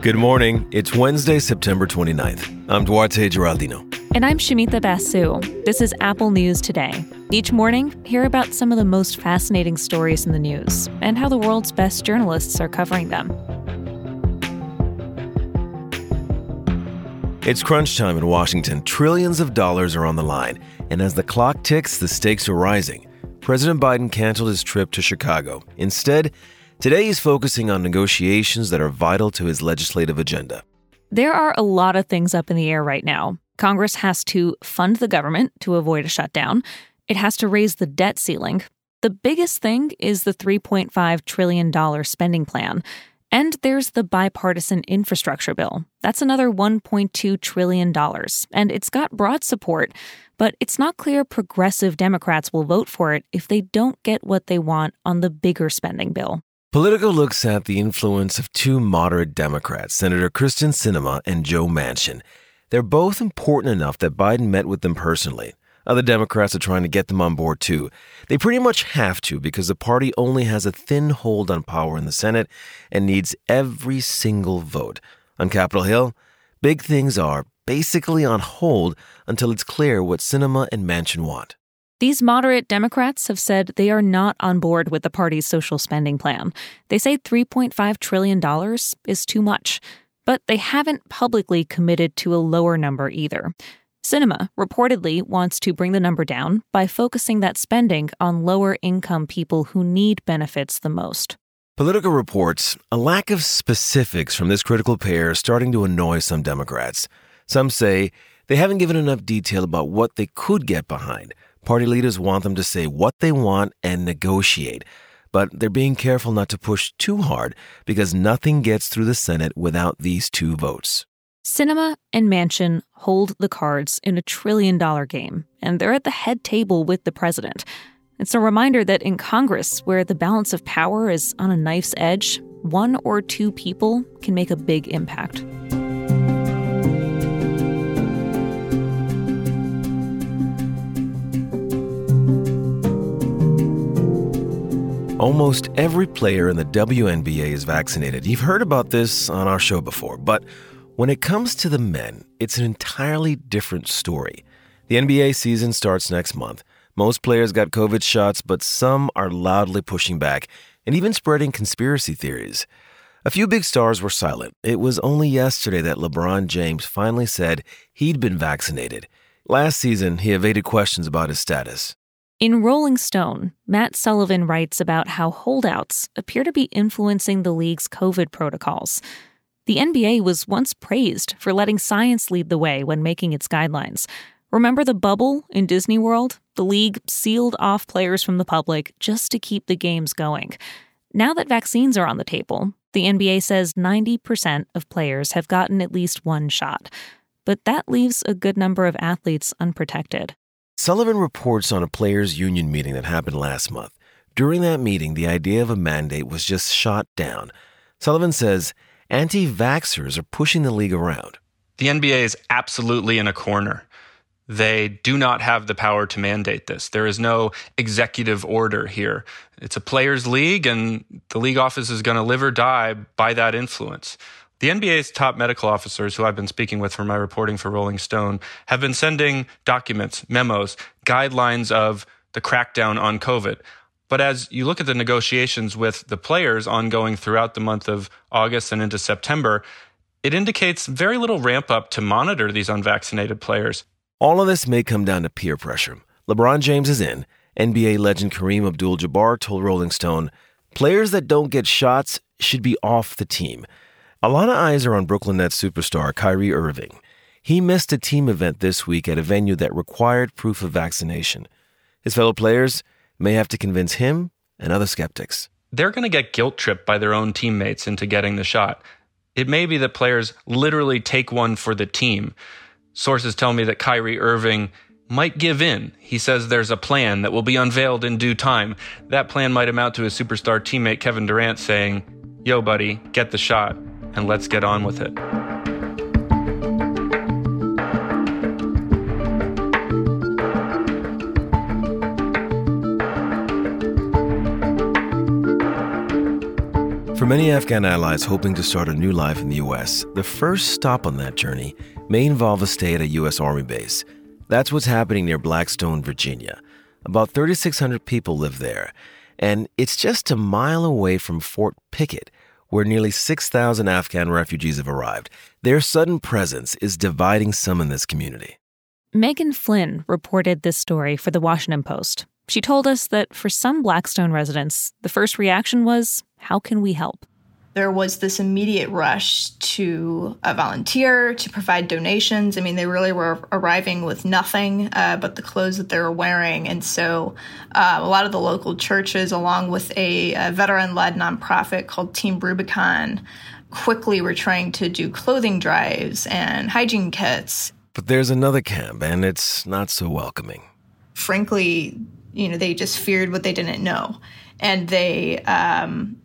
Good morning. It's Wednesday, September 29th. I'm Duarte Geraldino. And I'm Shamita Basu. This is Apple News Today. Each morning, hear about some of the most fascinating stories in the news and how the world's best journalists are covering them. It's crunch time in Washington. Trillions of dollars are on the line. And as the clock ticks, the stakes are rising. President Biden canceled his trip to Chicago. Instead, today he's focusing on negotiations that are vital to his legislative agenda. There are a lot of things up in the air right now. Congress has to fund the government to avoid a shutdown. It has to raise the debt ceiling. The biggest thing is the $3.5 trillion spending plan. And there's the bipartisan infrastructure bill. That's another $1.2 trillion. And it's got broad support, but it's not clear progressive Democrats will vote for it if they don't get what they want on the bigger spending bill. Politico looks at the influence of two moderate Democrats, Senator Kyrsten Sinema and Joe Manchin. They're both important enough that Biden met with them personally. Other Democrats are trying to get them on board too. They pretty much have to because the party only has a thin hold on power in the Senate and needs every single vote. On Capitol Hill, big things are basically on hold until it's clear what Sinema and Manchin want. These moderate Democrats have said they are not on board with the party's social spending plan. They say $3.5 trillion is too much but they haven't publicly committed to a lower number either. Sinema reportedly wants to bring the number down by focusing that spending on lower income people who need benefits the most. Politico reports a lack of specifics from this critical pair is starting to annoy some Democrats. Some say they haven't given enough detail about what they could get behind. Party leaders want them to say what they want and negotiate but they're being careful not to push too hard because nothing gets through the Senate without these two votes. Sinema and Manchin hold the cards in a trillion dollar game, and they're at the head table with the president. It's a reminder that in Congress, where the balance of power is on a knife's edge, one or two people can make a big impact. Almost every player in the WNBA is vaccinated. You've heard about this on our show before, but when it comes to the men, it's an entirely different story. The NBA season starts next month. Most players got COVID shots, but some are loudly pushing back and even spreading conspiracy theories. A few big stars were silent. It was only yesterday that LeBron James finally said he'd been vaccinated. Last season, he evaded questions about his status. In Rolling Stone, Matt Sullivan writes about how holdouts appear to be influencing the league's COVID protocols. The NBA was once praised for letting science lead the way when making its guidelines. Remember the bubble in Disney World? The league sealed off players from the public just to keep the games going. Now that vaccines are on the table, the NBA says 90% of players have gotten at least one shot. But that leaves a good number of athletes unprotected. Sullivan reports on a players' union meeting that happened last month. During that meeting, the idea of a mandate was just shot down. Sullivan says anti vaxxers are pushing the league around. The NBA is absolutely in a corner. They do not have the power to mandate this. There is no executive order here. It's a players' league, and the league office is going to live or die by that influence. The NBA's top medical officers, who I've been speaking with for my reporting for Rolling Stone, have been sending documents, memos, guidelines of the crackdown on COVID. But as you look at the negotiations with the players ongoing throughout the month of August and into September, it indicates very little ramp up to monitor these unvaccinated players. All of this may come down to peer pressure. LeBron James is in. NBA legend Kareem Abdul Jabbar told Rolling Stone players that don't get shots should be off the team. A lot of eyes are on Brooklyn Nets superstar Kyrie Irving. He missed a team event this week at a venue that required proof of vaccination. His fellow players may have to convince him and other skeptics. They're going to get guilt tripped by their own teammates into getting the shot. It may be that players literally take one for the team. Sources tell me that Kyrie Irving might give in. He says there's a plan that will be unveiled in due time. That plan might amount to his superstar teammate Kevin Durant saying, Yo, buddy, get the shot and let's get on with it. For many Afghan allies hoping to start a new life in the U.S., the first stop on that journey may involve a stay at a U.S. Army base. That's what's happening near Blackstone, Virginia. About 3,600 people live there, and it's just a mile away from Fort Pickett, where nearly 6,000 Afghan refugees have arrived. Their sudden presence is dividing some in this community. Megan Flynn reported this story for the Washington Post. She told us that for some Blackstone residents, the first reaction was, How can we help? There was this immediate rush to uh, volunteer, to provide donations. I mean, they really were arriving with nothing uh, but the clothes that they were wearing. And so uh, a lot of the local churches, along with a, a veteran led nonprofit called Team Rubicon, quickly were trying to do clothing drives and hygiene kits. But there's another camp, and it's not so welcoming. Frankly, you know they just feared what they didn't know and they um,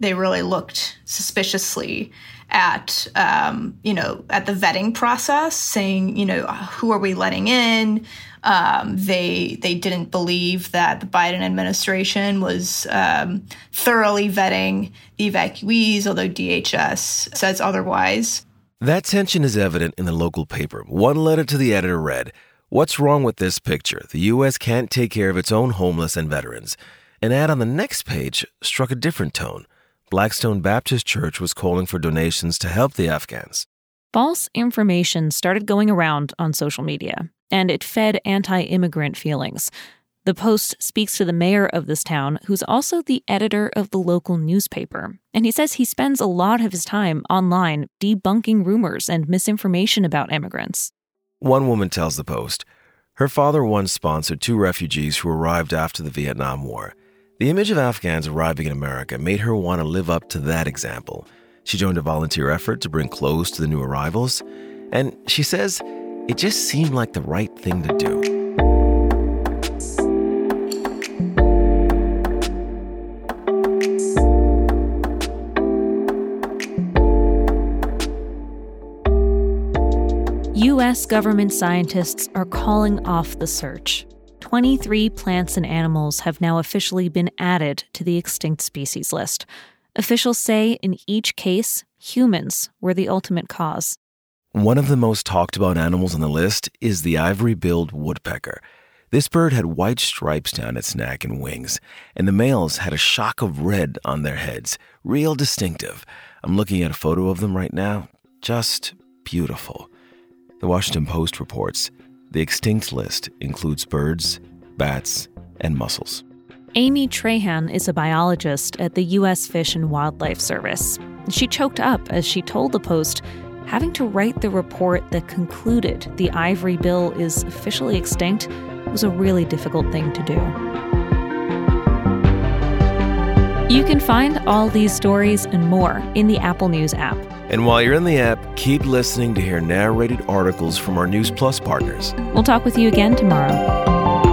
they really looked suspiciously at um, you know at the vetting process saying you know who are we letting in um, they they didn't believe that the Biden administration was um, thoroughly vetting the evacuees although DHS says otherwise that tension is evident in the local paper one letter to the editor read What's wrong with this picture? The U.S. can't take care of its own homeless and veterans. An ad on the next page struck a different tone. Blackstone Baptist Church was calling for donations to help the Afghans. False information started going around on social media, and it fed anti immigrant feelings. The Post speaks to the mayor of this town, who's also the editor of the local newspaper. And he says he spends a lot of his time online debunking rumors and misinformation about immigrants. One woman tells the Post her father once sponsored two refugees who arrived after the Vietnam War. The image of Afghans arriving in America made her want to live up to that example. She joined a volunteer effort to bring clothes to the new arrivals, and she says it just seemed like the right thing to do. U.S. government scientists are calling off the search. 23 plants and animals have now officially been added to the extinct species list. Officials say in each case, humans were the ultimate cause. One of the most talked about animals on the list is the ivory billed woodpecker. This bird had white stripes down its neck and wings, and the males had a shock of red on their heads. Real distinctive. I'm looking at a photo of them right now. Just beautiful. The Washington Post reports the extinct list includes birds, bats, and mussels. Amy Trahan is a biologist at the U.S. Fish and Wildlife Service. She choked up as she told the Post having to write the report that concluded the ivory bill is officially extinct was a really difficult thing to do. You can find all these stories and more in the Apple News app. And while you're in the app, keep listening to hear narrated articles from our News Plus partners. We'll talk with you again tomorrow.